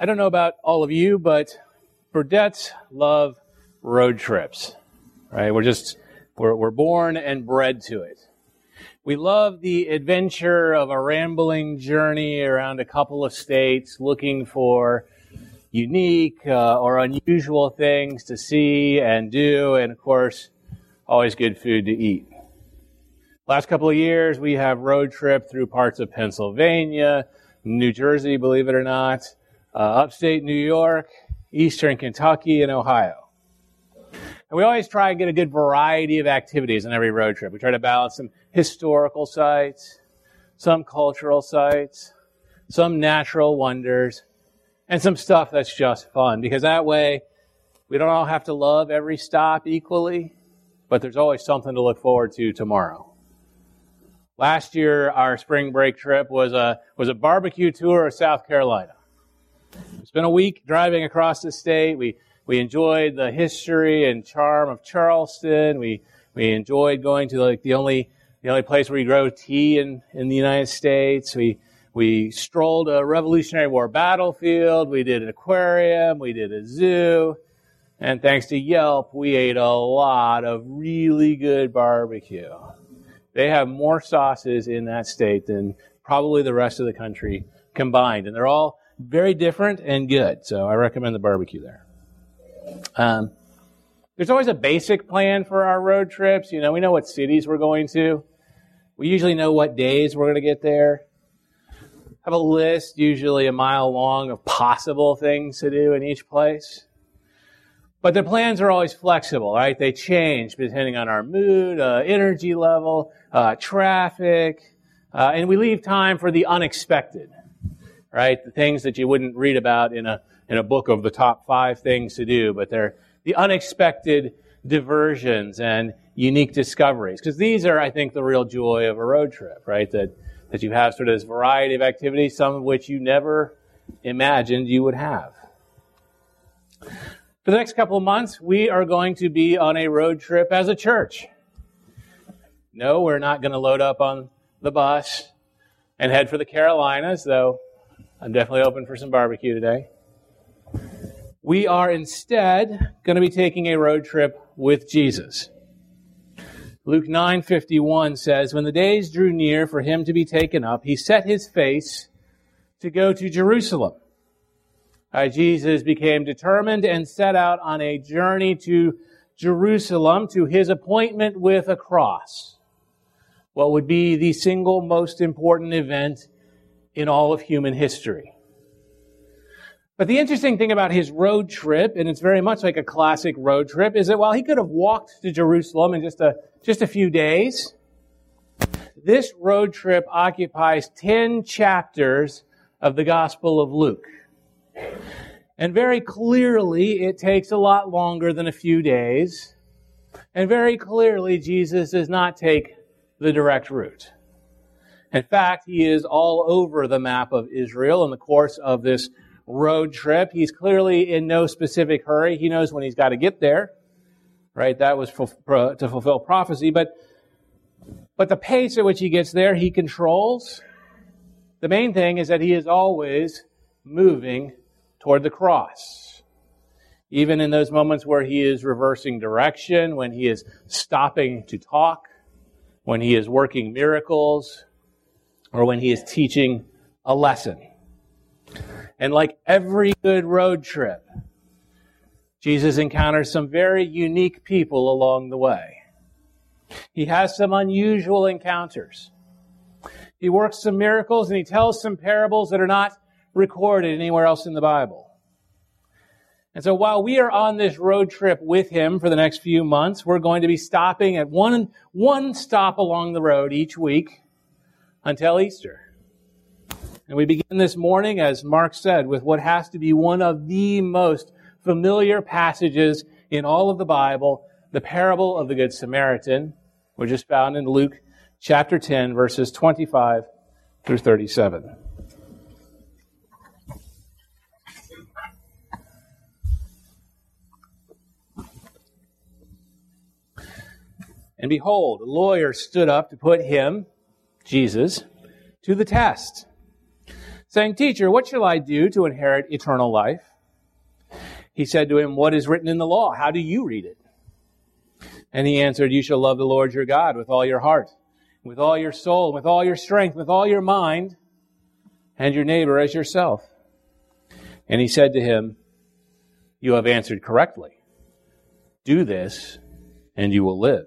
I don't know about all of you, but Burdettes love road trips, right? We're just, we're, we're born and bred to it. We love the adventure of a rambling journey around a couple of states looking for unique uh, or unusual things to see and do, and of course, always good food to eat. Last couple of years, we have road trip through parts of Pennsylvania, New Jersey, believe it or not, uh, upstate New York, eastern Kentucky, and Ohio. And we always try and get a good variety of activities on every road trip. We try to balance some historical sites, some cultural sites, some natural wonders, and some stuff that's just fun. Because that way, we don't all have to love every stop equally, but there's always something to look forward to tomorrow. Last year, our spring break trip was a, was a barbecue tour of South Carolina. It's been a week driving across the state. We, we enjoyed the history and charm of Charleston. We, we enjoyed going to like the only, the only place where you grow tea in, in the United States. We, we strolled a Revolutionary War battlefield. We did an aquarium. We did a zoo. And thanks to Yelp, we ate a lot of really good barbecue. They have more sauces in that state than probably the rest of the country combined. And they're all very different and good. So I recommend the barbecue there. Um, there's always a basic plan for our road trips. You know, we know what cities we're going to. We usually know what days we're going to get there. Have a list, usually a mile long, of possible things to do in each place. But the plans are always flexible, right? They change depending on our mood, uh, energy level, uh, traffic, uh, and we leave time for the unexpected right? The things that you wouldn't read about in a, in a book of the top five things to do, but they're the unexpected diversions and unique discoveries. Because these are, I think, the real joy of a road trip, right? That, that you have sort of this variety of activities, some of which you never imagined you would have. For the next couple of months, we are going to be on a road trip as a church. No, we're not going to load up on the bus and head for the Carolinas, though I'm definitely open for some barbecue today. We are instead going to be taking a road trip with Jesus. Luke 9:51 says, "When the days drew near for him to be taken up, he set his face to go to Jerusalem." Uh, Jesus became determined and set out on a journey to Jerusalem to his appointment with a cross. What would be the single most important event in all of human history. But the interesting thing about his road trip, and it's very much like a classic road trip, is that while he could have walked to Jerusalem in just a, just a few days, this road trip occupies 10 chapters of the Gospel of Luke. And very clearly, it takes a lot longer than a few days. And very clearly, Jesus does not take the direct route. In fact, he is all over the map of Israel in the course of this road trip. He's clearly in no specific hurry. He knows when he's got to get there. Right? That was to fulfill prophecy. But, but the pace at which he gets there, he controls. The main thing is that he is always moving toward the cross. Even in those moments where he is reversing direction, when he is stopping to talk, when he is working miracles, or when he is teaching a lesson. And like every good road trip, Jesus encounters some very unique people along the way. He has some unusual encounters. He works some miracles and he tells some parables that are not recorded anywhere else in the Bible. And so while we are on this road trip with him for the next few months, we're going to be stopping at one, one stop along the road each week until Easter. And we begin this morning, as Mark said, with what has to be one of the most familiar passages in all of the Bible, the parable of the Good Samaritan, which is found in Luke chapter 10, verses 25 through 37. And behold, a lawyer stood up to put him, Jesus, to the test. saying, Teacher, what shall I do to inherit eternal life? He said to him, What is written in the law? How do you read it? And he answered, You shall love the Lord your God with all your heart, with all your soul, with all your strength, with all your mind, and your neighbor as yourself. And he said to him, You have answered correctly. Do this, and you will live.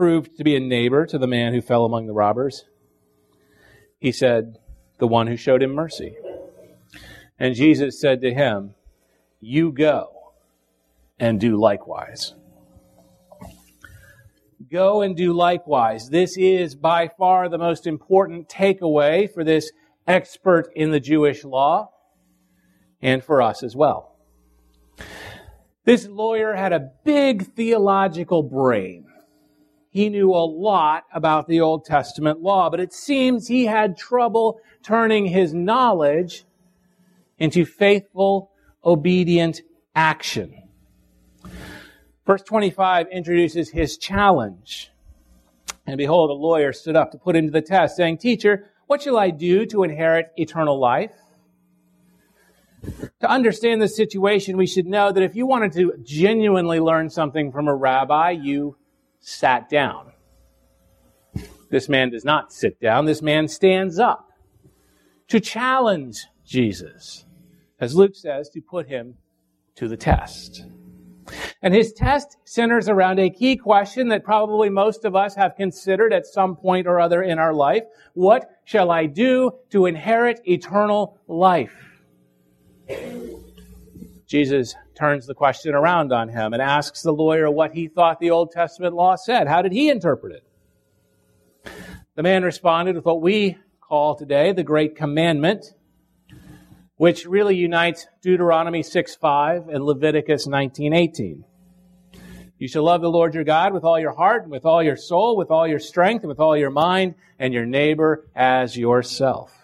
proved to be a neighbor to the man who fell among the robbers? He said, The one who showed him mercy. And Jesus said to him, You go and do likewise. Go and do likewise. This is by far the most important takeaway for this expert in the Jewish law and for us as well. This lawyer had a big theological brain he knew a lot about the Old Testament law, but it seems he had trouble turning his knowledge into faithful, obedient action. Verse 25 introduces his challenge. And behold, a lawyer stood up to put him to the test, saying, Teacher, what shall I do to inherit eternal life? To understand the situation, we should know that if you wanted to genuinely learn something from a rabbi, you sat down. This man does not sit down. This man stands up to challenge Jesus, as Luke says, to put him to the test. And his test centers around a key question that probably most of us have considered at some point or other in our life. What shall I do to inherit eternal life? Jesus turns the question around on him and asks the lawyer what he thought the Old Testament law said. How did he interpret it? The man responded with what we call today the Great Commandment, which really unites Deuteronomy 6.5 and Leviticus 19.18. You shall love the Lord your God with all your heart, and with all your soul, with all your strength, and with all your mind, and your neighbor as yourself.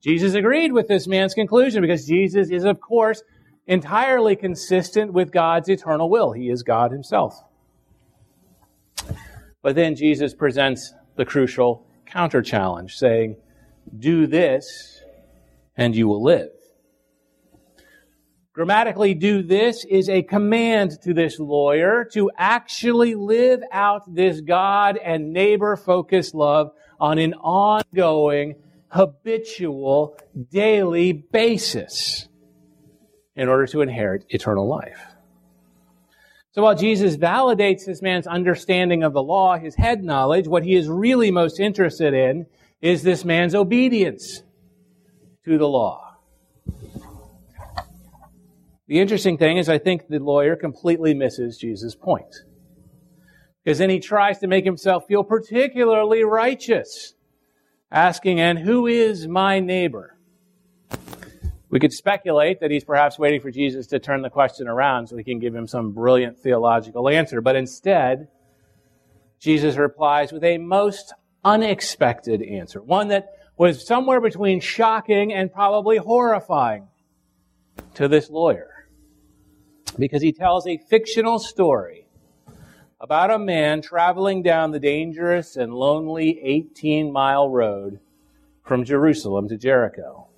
Jesus agreed with this man's conclusion because Jesus is, of course, entirely consistent with God's eternal will. He is God himself. But then Jesus presents the crucial counter challenge, saying, Do this and you will live. Grammatically, do this is a command to this lawyer to actually live out this God and neighbor focused love on an ongoing habitual, daily basis in order to inherit eternal life. So while Jesus validates this man's understanding of the law, his head knowledge, what he is really most interested in is this man's obedience to the law. The interesting thing is I think the lawyer completely misses Jesus' point. Because then he tries to make himself feel particularly righteous asking, And who is my neighbor? We could speculate that he's perhaps waiting for Jesus to turn the question around so he can give him some brilliant theological answer. But instead, Jesus replies with a most unexpected answer, one that was somewhere between shocking and probably horrifying to this lawyer. Because he tells a fictional story about a man traveling down the dangerous and lonely 18 mile road from Jerusalem to Jericho.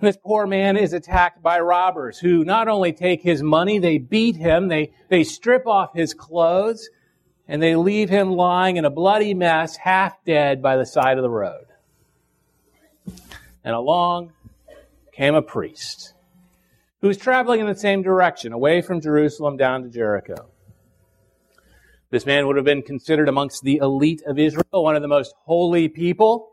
This poor man is attacked by robbers who not only take his money, they beat him, they, they strip off his clothes, and they leave him lying in a bloody mess, half dead by the side of the road. And along came a priest who was traveling in the same direction, away from Jerusalem down to Jericho. This man would have been considered amongst the elite of Israel, one of the most holy people.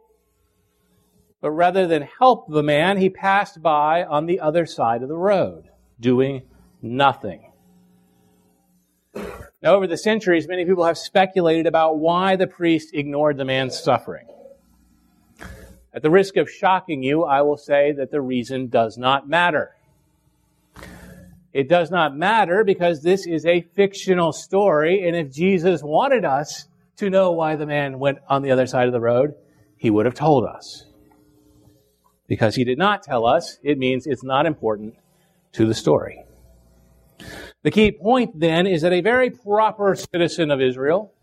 But rather than help the man, he passed by on the other side of the road, doing nothing. Now, over the centuries, many people have speculated about why the priest ignored the man's suffering. At the risk of shocking you, I will say that the reason does not matter. It does not matter because this is a fictional story, and if Jesus wanted us to know why the man went on the other side of the road, he would have told us. Because he did not tell us, it means it's not important to the story. The key point then is that a very proper citizen of Israel,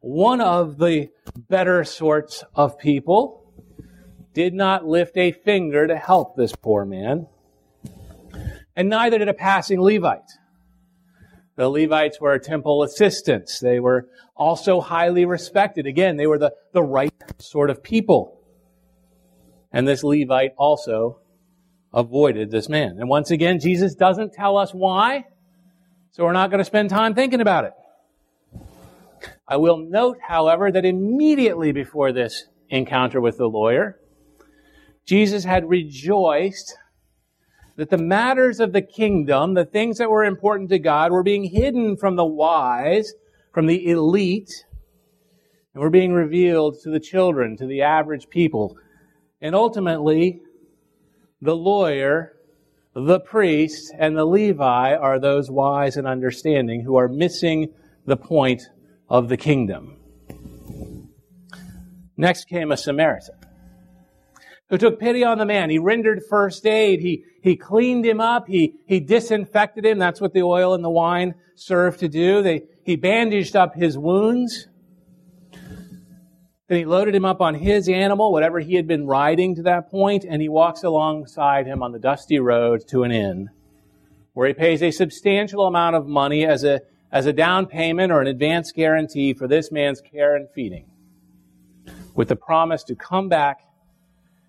one of the better sorts of people, did not lift a finger to help this poor man, and neither did a passing Levite. The Levites were temple assistants. They were also highly respected. Again, they were the, the right sort of people. And this Levite also avoided this man. And once again, Jesus doesn't tell us why, so we're not going to spend time thinking about it. I will note, however, that immediately before this encounter with the lawyer, Jesus had rejoiced that the matters of the kingdom, the things that were important to God, were being hidden from the wise, from the elite, and were being revealed to the children, to the average people. And ultimately, the lawyer, the priest, and the Levi are those wise and understanding who are missing the point of the kingdom. Next came a Samaritan who took pity on the man. He rendered first aid. He, he cleaned him up. He, he disinfected him. That's what the oil and the wine served to do. They, he bandaged up his wounds. Then he loaded him up on his animal, whatever he had been riding to that point, and he walks alongside him on the dusty road to an inn, where he pays a substantial amount of money as a, as a down payment or an advance guarantee for this man's care and feeding, with the promise to come back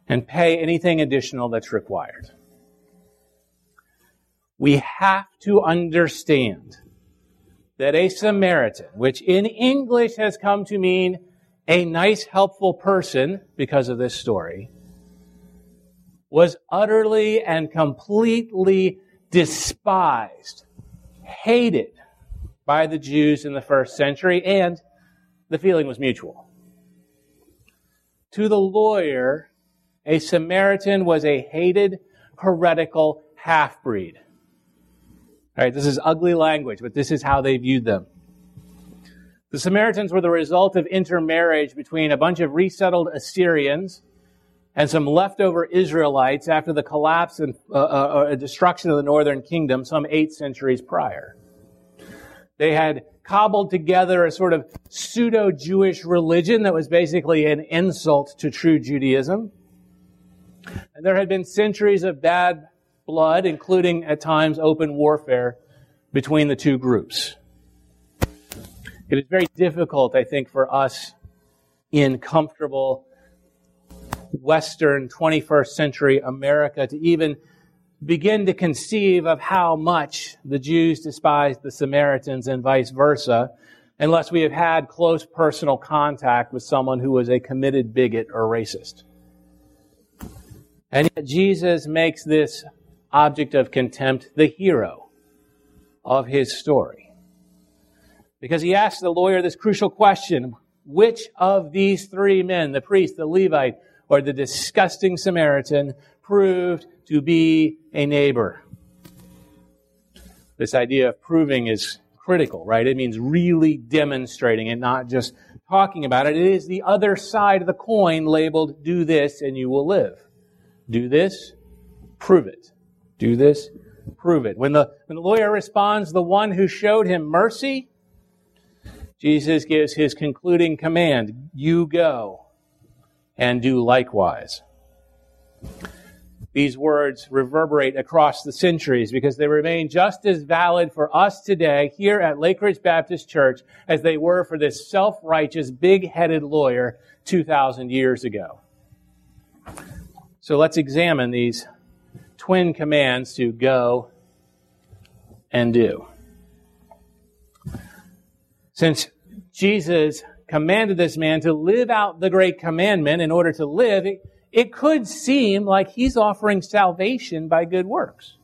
and pay anything additional that's required. We have to understand that a Samaritan, which in English has come to mean a nice, helpful person because of this story, was utterly and completely despised, hated by the Jews in the first century, and the feeling was mutual. To the lawyer, a Samaritan was a hated, heretical half breed. All right, this is ugly language, but this is how they viewed them. The Samaritans were the result of intermarriage between a bunch of resettled Assyrians and some leftover Israelites after the collapse and uh, uh, uh destruction of the northern kingdom some eight centuries prior. They had cobbled together a sort of pseudo Jewish religion that was basically an insult to true Judaism. And there had been centuries of bad blood, including at times open warfare between the two groups. It is very difficult, I think, for us in comfortable Western 21st century America to even begin to conceive of how much the Jews despised the Samaritans and vice versa, unless we have had close personal contact with someone who was a committed bigot or racist. And yet Jesus makes this object of contempt the hero of his story. Because he asks the lawyer this crucial question which of these three men, the priest, the Levite, or the disgusting Samaritan, proved to be a neighbor? This idea of proving is critical, right? It means really demonstrating and not just talking about it. It is the other side of the coin labeled, do this and you will live. Do this, prove it. Do this, prove it. When the, when the lawyer responds, the one who showed him mercy, Jesus gives his concluding command You go and do likewise. these words reverberate across the centuries because they remain just as valid for us today here at Lake Ridge Baptist Church as they were for this self-righteous, big-headed lawyer 2,000 years ago. So let's examine these twin commands to go and do. Since Jesus commanded this man to live out the great commandment in order to live, it, it could seem like he's offering salvation by good works.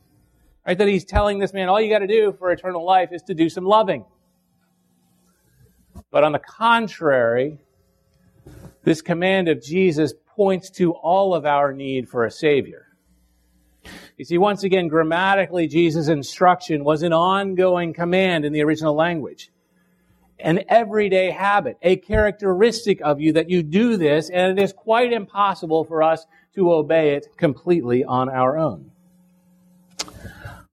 Right? That he's telling this man, all you got to do for eternal life is to do some loving. But on the contrary, this command of Jesus points to all of our need for a Savior. You see, once again, grammatically, Jesus' instruction was an ongoing command in the original language. An everyday habit, a characteristic of you that you do this, and it is quite impossible for us to obey it completely on our own.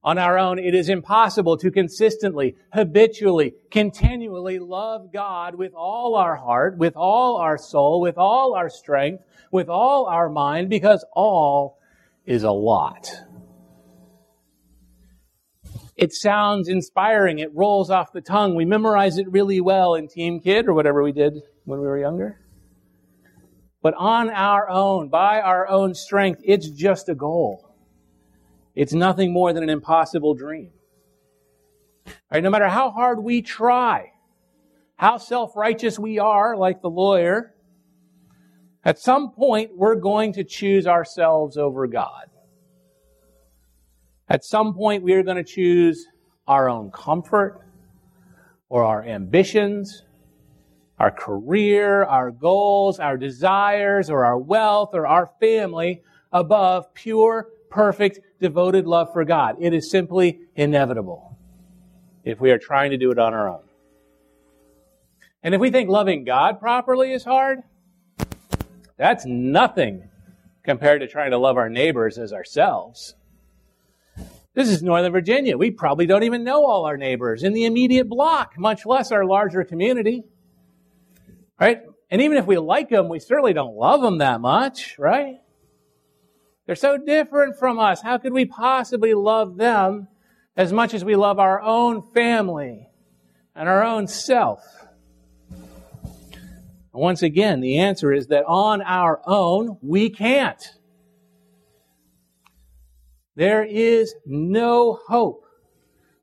On our own, it is impossible to consistently, habitually, continually love God with all our heart, with all our soul, with all our strength, with all our mind, because all is a lot. It sounds inspiring. It rolls off the tongue. We memorize it really well in Team Kid or whatever we did when we were younger. But on our own, by our own strength, it's just a goal. It's nothing more than an impossible dream. Right? No matter how hard we try, how self-righteous we are, like the lawyer, at some point we're going to choose ourselves over God. At some point, we are going to choose our own comfort or our ambitions, our career, our goals, our desires, or our wealth, or our family above pure, perfect, devoted love for God. It is simply inevitable if we are trying to do it on our own. And if we think loving God properly is hard, that's nothing compared to trying to love our neighbors as ourselves. This is Northern Virginia. We probably don't even know all our neighbors in the immediate block, much less our larger community. Right? And even if we like them, we certainly don't love them that much, right? They're so different from us. How could we possibly love them as much as we love our own family and our own self? Once again, the answer is that on our own, we can't. There is no hope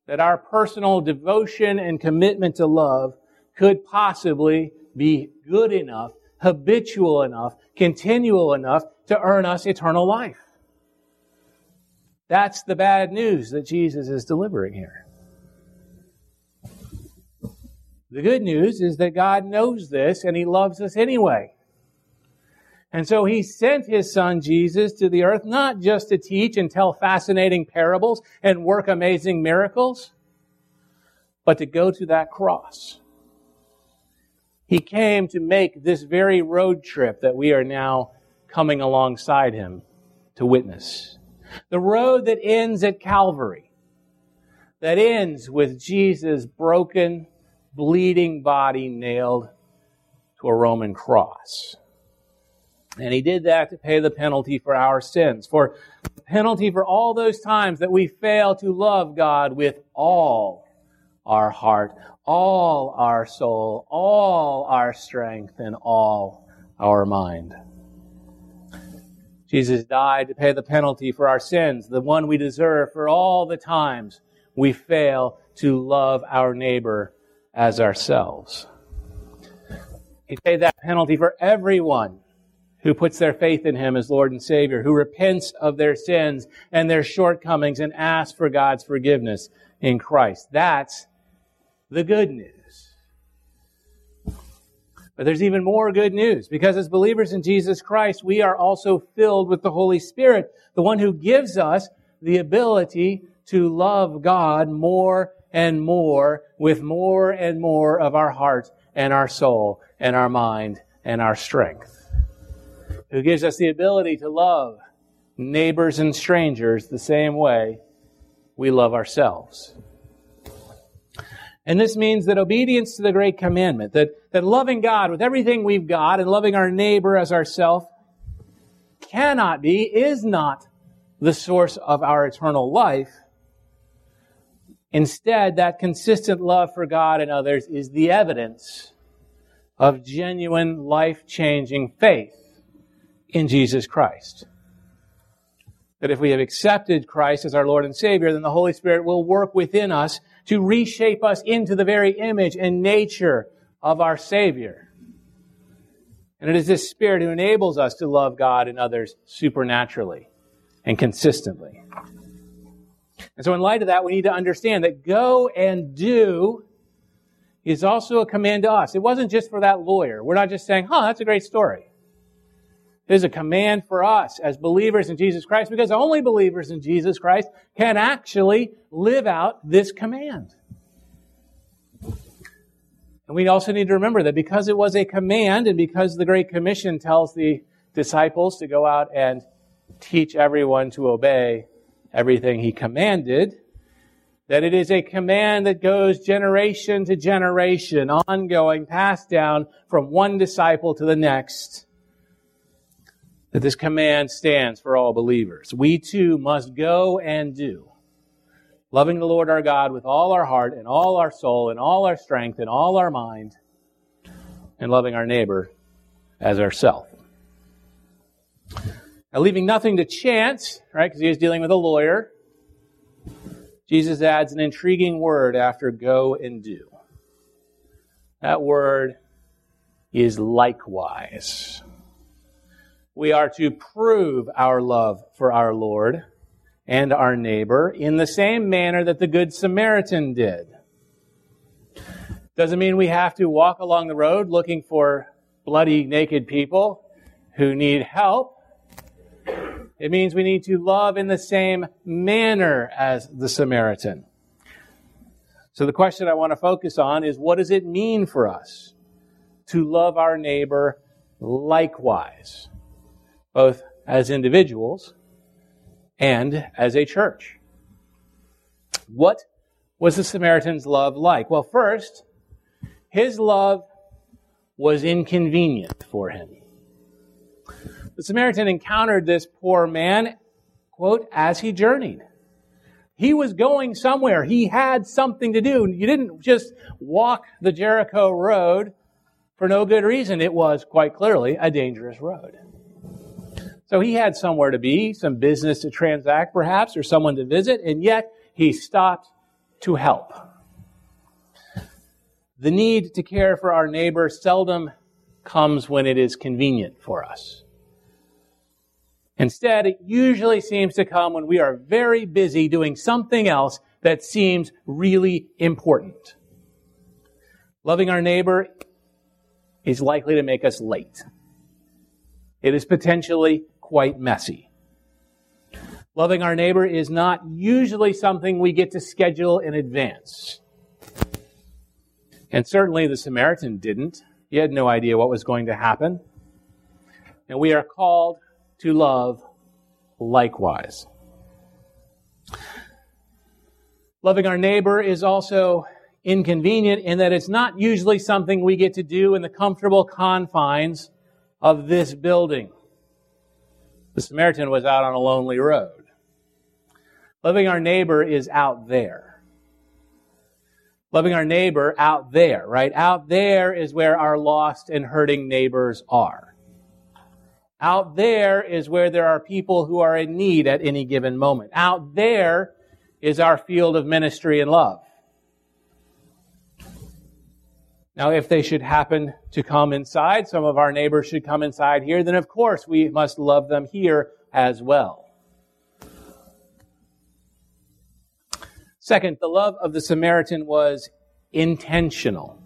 that our personal devotion and commitment to love could possibly be good enough, habitual enough, continual enough to earn us eternal life. That's the bad news that Jesus is delivering here. The good news is that God knows this and He loves us anyway. And so he sent his son Jesus to the earth not just to teach and tell fascinating parables and work amazing miracles, but to go to that cross. He came to make this very road trip that we are now coming alongside him to witness. The road that ends at Calvary, that ends with Jesus' broken, bleeding body nailed to a Roman cross. And he did that to pay the penalty for our sins, for the penalty for all those times that we fail to love God with all our heart, all our soul, all our strength, and all our mind. Jesus died to pay the penalty for our sins, the one we deserve for all the times we fail to love our neighbor as ourselves. He paid that penalty for everyone who puts their faith in Him as Lord and Savior, who repents of their sins and their shortcomings and asks for God's forgiveness in Christ. That's the good news. But there's even more good news because as believers in Jesus Christ, we are also filled with the Holy Spirit, the one who gives us the ability to love God more and more with more and more of our heart and our soul and our mind and our strength who gives us the ability to love neighbors and strangers the same way we love ourselves. And this means that obedience to the great commandment, that, that loving God with everything we've got and loving our neighbor as ourself cannot be, is not the source of our eternal life. Instead, that consistent love for God and others is the evidence of genuine life changing faith in Jesus Christ. That if we have accepted Christ as our Lord and Savior, then the Holy Spirit will work within us to reshape us into the very image and nature of our Savior. And it is this Spirit who enables us to love God and others supernaturally and consistently. And so, in light of that, we need to understand that go and do is also a command to us. It wasn't just for that lawyer. We're not just saying, huh, that's a great story. It is a command for us as believers in Jesus Christ because only believers in Jesus Christ can actually live out this command. And we also need to remember that because it was a command and because the Great Commission tells the disciples to go out and teach everyone to obey everything he commanded, that it is a command that goes generation to generation, ongoing, passed down from one disciple to the next. That this command stands for all believers. We too must go and do loving the Lord our God with all our heart and all our soul and all our strength and all our mind, and loving our neighbor as ourself. Now, leaving nothing to chance, right, because he is dealing with a lawyer, Jesus adds an intriguing word after go and do. That word is likewise. We are to prove our love for our Lord and our neighbor in the same manner that the Good Samaritan did. Doesn't mean we have to walk along the road looking for bloody, naked people who need help. It means we need to love in the same manner as the Samaritan. So the question I want to focus on is what does it mean for us to love our neighbor likewise, both as individuals and as a church. What was the Samaritan's love like? Well, first, his love was inconvenient for him. The Samaritan encountered this poor man, quote, as he journeyed. He was going somewhere. He had something to do. You didn't just walk the Jericho road for no good reason. It was quite clearly a dangerous road. So he had somewhere to be, some business to transact perhaps, or someone to visit, and yet he stopped to help. The need to care for our neighbor seldom comes when it is convenient for us. Instead, it usually seems to come when we are very busy doing something else that seems really important. Loving our neighbor is likely to make us late. It is potentially quite messy. Loving our neighbor is not usually something we get to schedule in advance. And certainly the Samaritan didn't. He had no idea what was going to happen. And we are called to love likewise. Loving our neighbor is also inconvenient in that it's not usually something we get to do in the comfortable confines of this building. The Samaritan was out on a lonely road. Loving our neighbor is out there. Loving our neighbor out there, right? Out there is where our lost and hurting neighbors are. Out there is where there are people who are in need at any given moment. Out there is our field of ministry and love. Now, if they should happen to come inside, some of our neighbors should come inside here, then of course we must love them here as well. Second, the love of the Samaritan was intentional.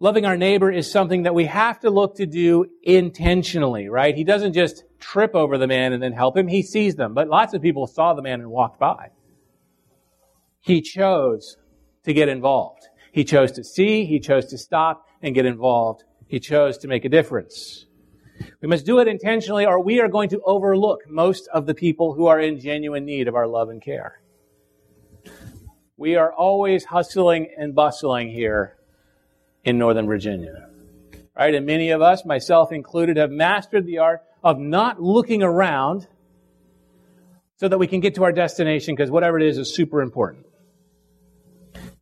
Loving our neighbor is something that we have to look to do intentionally, right? He doesn't just trip over the man and then help him. He sees them. But lots of people saw the man and walked by. He chose to get involved. He chose to see, he chose to stop and get involved. He chose to make a difference. We must do it intentionally or we are going to overlook most of the people who are in genuine need of our love and care. We are always hustling and bustling here in Northern Virginia. Right? And many of us, myself included, have mastered the art of not looking around so that we can get to our destination because whatever it is is super important.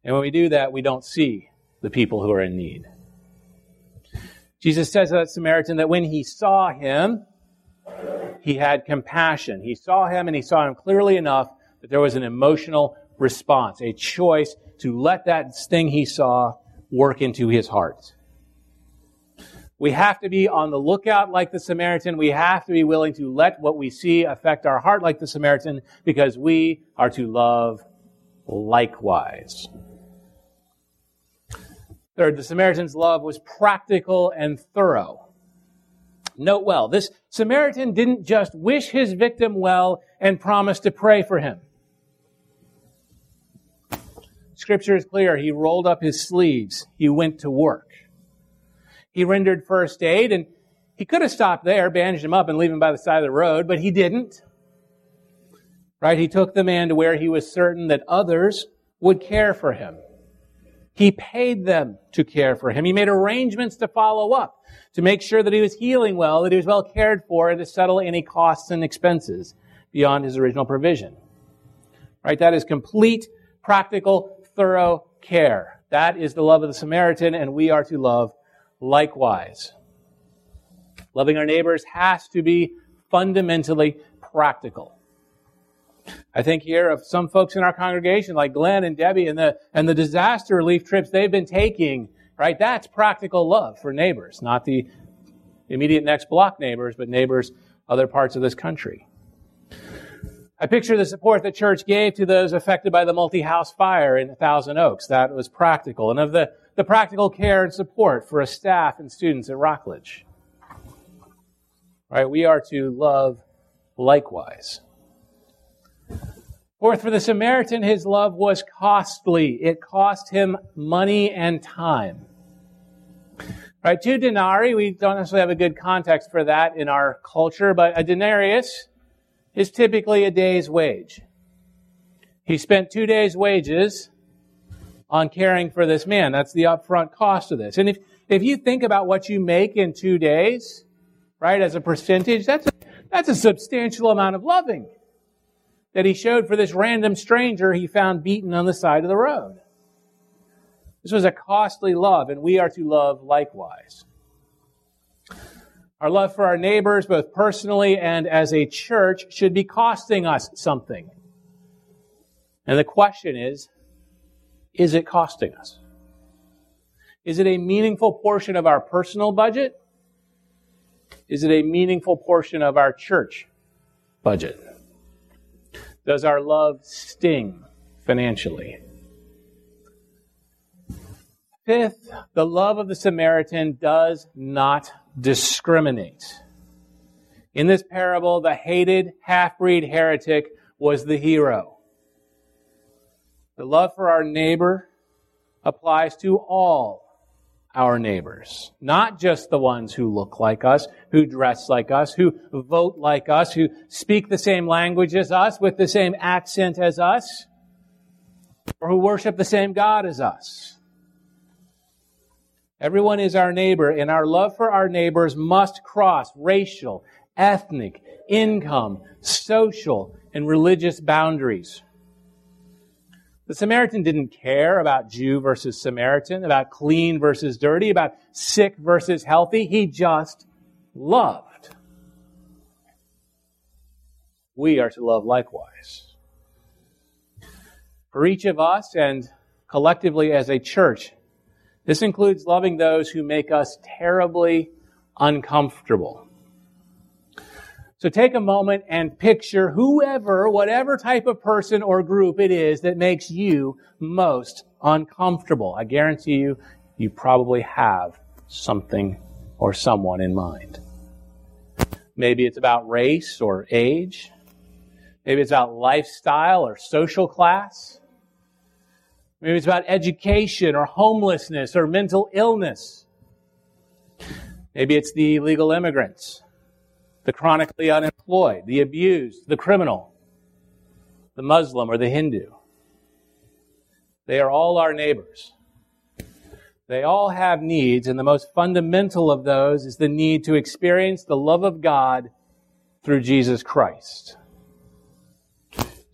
And when we do that, we don't see the people who are in need. Jesus says to that Samaritan that when he saw him, he had compassion. He saw him and he saw him clearly enough that there was an emotional response, a choice to let that thing he saw work into his heart. We have to be on the lookout like the Samaritan. We have to be willing to let what we see affect our heart like the Samaritan because we are to love likewise. Third, the Samaritan's love was practical and thorough. Note well, this Samaritan didn't just wish his victim well and promise to pray for him. Scripture is clear. He rolled up his sleeves. He went to work. He rendered first aid and he could have stopped there, bandaged him up and leave him by the side of the road, but he didn't. Right? He took the man to where he was certain that others would care for him. He paid them to care for him. He made arrangements to follow up, to make sure that he was healing well, that he was well cared for, and to settle any costs and expenses beyond his original provision. Right? That is complete, practical, thorough care. That is the love of the Samaritan, and we are to love likewise. Loving our neighbors has to be fundamentally practical. I think here of some folks in our congregation, like Glenn and Debbie, and the and the disaster relief trips they've been taking. Right, that's practical love for neighbors, not the immediate next block neighbors, but neighbors other parts of this country. I picture the support the church gave to those affected by the multi-house fire in Thousand Oaks. That was practical, and of the the practical care and support for a staff and students at Rockledge. Right, we are to love likewise. Fourth, for the Samaritan, his love was costly. It cost him money and time. Right, two denarii, we don't necessarily have a good context for that in our culture, but a denarius is typically a day's wage. He spent two days' wages on caring for this man. That's the upfront cost of this. And if, if you think about what you make in two days, right, as a percentage, that's a, that's a substantial amount of loving that he showed for this random stranger he found beaten on the side of the road. This was a costly love, and we are to love likewise. Our love for our neighbors, both personally and as a church, should be costing us something. And the question is, is it costing us? Is it a meaningful portion of our personal budget? Is it a meaningful portion of our church budget? Does our love sting financially? Fifth, the love of the Samaritan does not discriminate. In this parable, the hated half breed heretic was the hero. The love for our neighbor applies to all our neighbors, not just the ones who look like us, who dress like us, who vote like us, who speak the same language as us, with the same accent as us, or who worship the same God as us. Everyone is our neighbor, and our love for our neighbors must cross racial, ethnic, income, social, and religious boundaries. The Samaritan didn't care about Jew versus Samaritan, about clean versus dirty, about sick versus healthy. He just loved. We are to love likewise. For each of us and collectively as a church, this includes loving those who make us terribly uncomfortable. So take a moment and picture whoever, whatever type of person or group it is that makes you most uncomfortable. I guarantee you, you probably have something or someone in mind. Maybe it's about race or age. Maybe it's about lifestyle or social class. Maybe it's about education or homelessness or mental illness. Maybe it's the illegal immigrants the chronically unemployed, the abused, the criminal, the Muslim, or the Hindu. They are all our neighbors. They all have needs, and the most fundamental of those is the need to experience the love of God through Jesus Christ.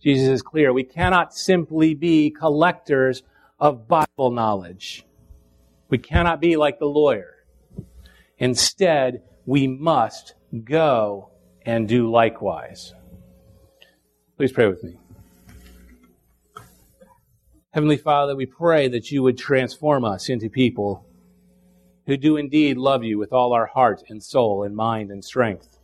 Jesus is clear. We cannot simply be collectors of Bible knowledge. We cannot be like the lawyer. Instead, we must go and do likewise. Please pray with me. Heavenly Father, we pray that you would transform us into people who do indeed love you with all our heart and soul and mind and strength.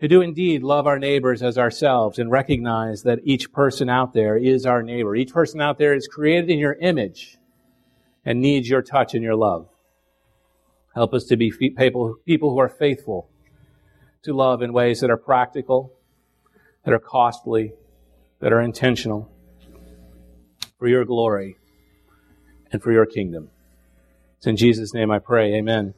Who do indeed love our neighbors as ourselves and recognize that each person out there is our neighbor. Each person out there is created in your image and needs your touch and your love. Help us to be people, people who are faithful to love in ways that are practical, that are costly, that are intentional for your glory and for your kingdom. It's in Jesus' name I pray. Amen.